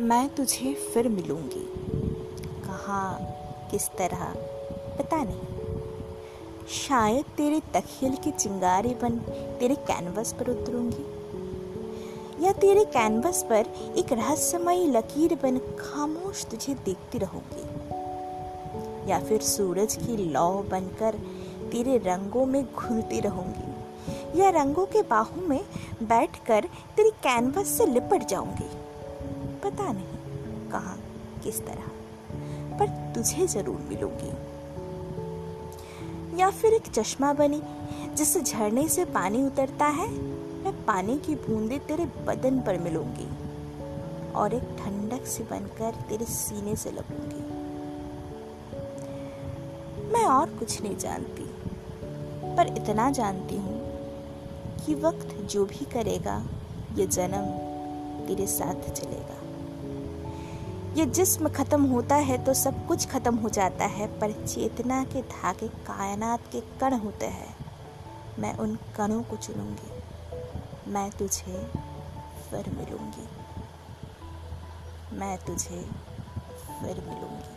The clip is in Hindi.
मैं तुझे फिर मिलूँगी। कहाँ, किस तरह? पता नहीं। शायद तेरे तखिल की चिंगारी बन तेरे कैनवस पर उतरूँगी। या तेरे कैनवस पर एक रहस्यमयी लकीर बन खामोश तुझे देखती रहूँगी। या फिर सूरज की लौ बनकर तेरे रंगों में घुलती रहूँगी। या रंगों के बाहों में बैठकर तेरी कैनवस से लिपट जाऊँगी। पता नहीं कहाँ, किस तरह, पर तुझे ज़रूर मिलूँगी। या फिर एक चश्मा बनी जिस झरने से पानी उतरता है, मैं पानी की बूंदे तेरे बदन पर मिलूँगी, और एक ठंडक से बनकर तेरे सीने से लगूँगी। मैं और कुछ नहीं जानती, पर इतना जानती हूँ कि वक्त जो भी करेगा, ये जन्म तेरे साथ चलेगा। ये जिस्म खत्म होता है तो सब कुछ खत्म हो जाता है, पर चेतना के धागे कायनात के कण होते हैं। मैं उन कणों को चुनूँगी। मैं तुझे फिर मिलूँगी। मैं तुझे फिर मिलूँगी।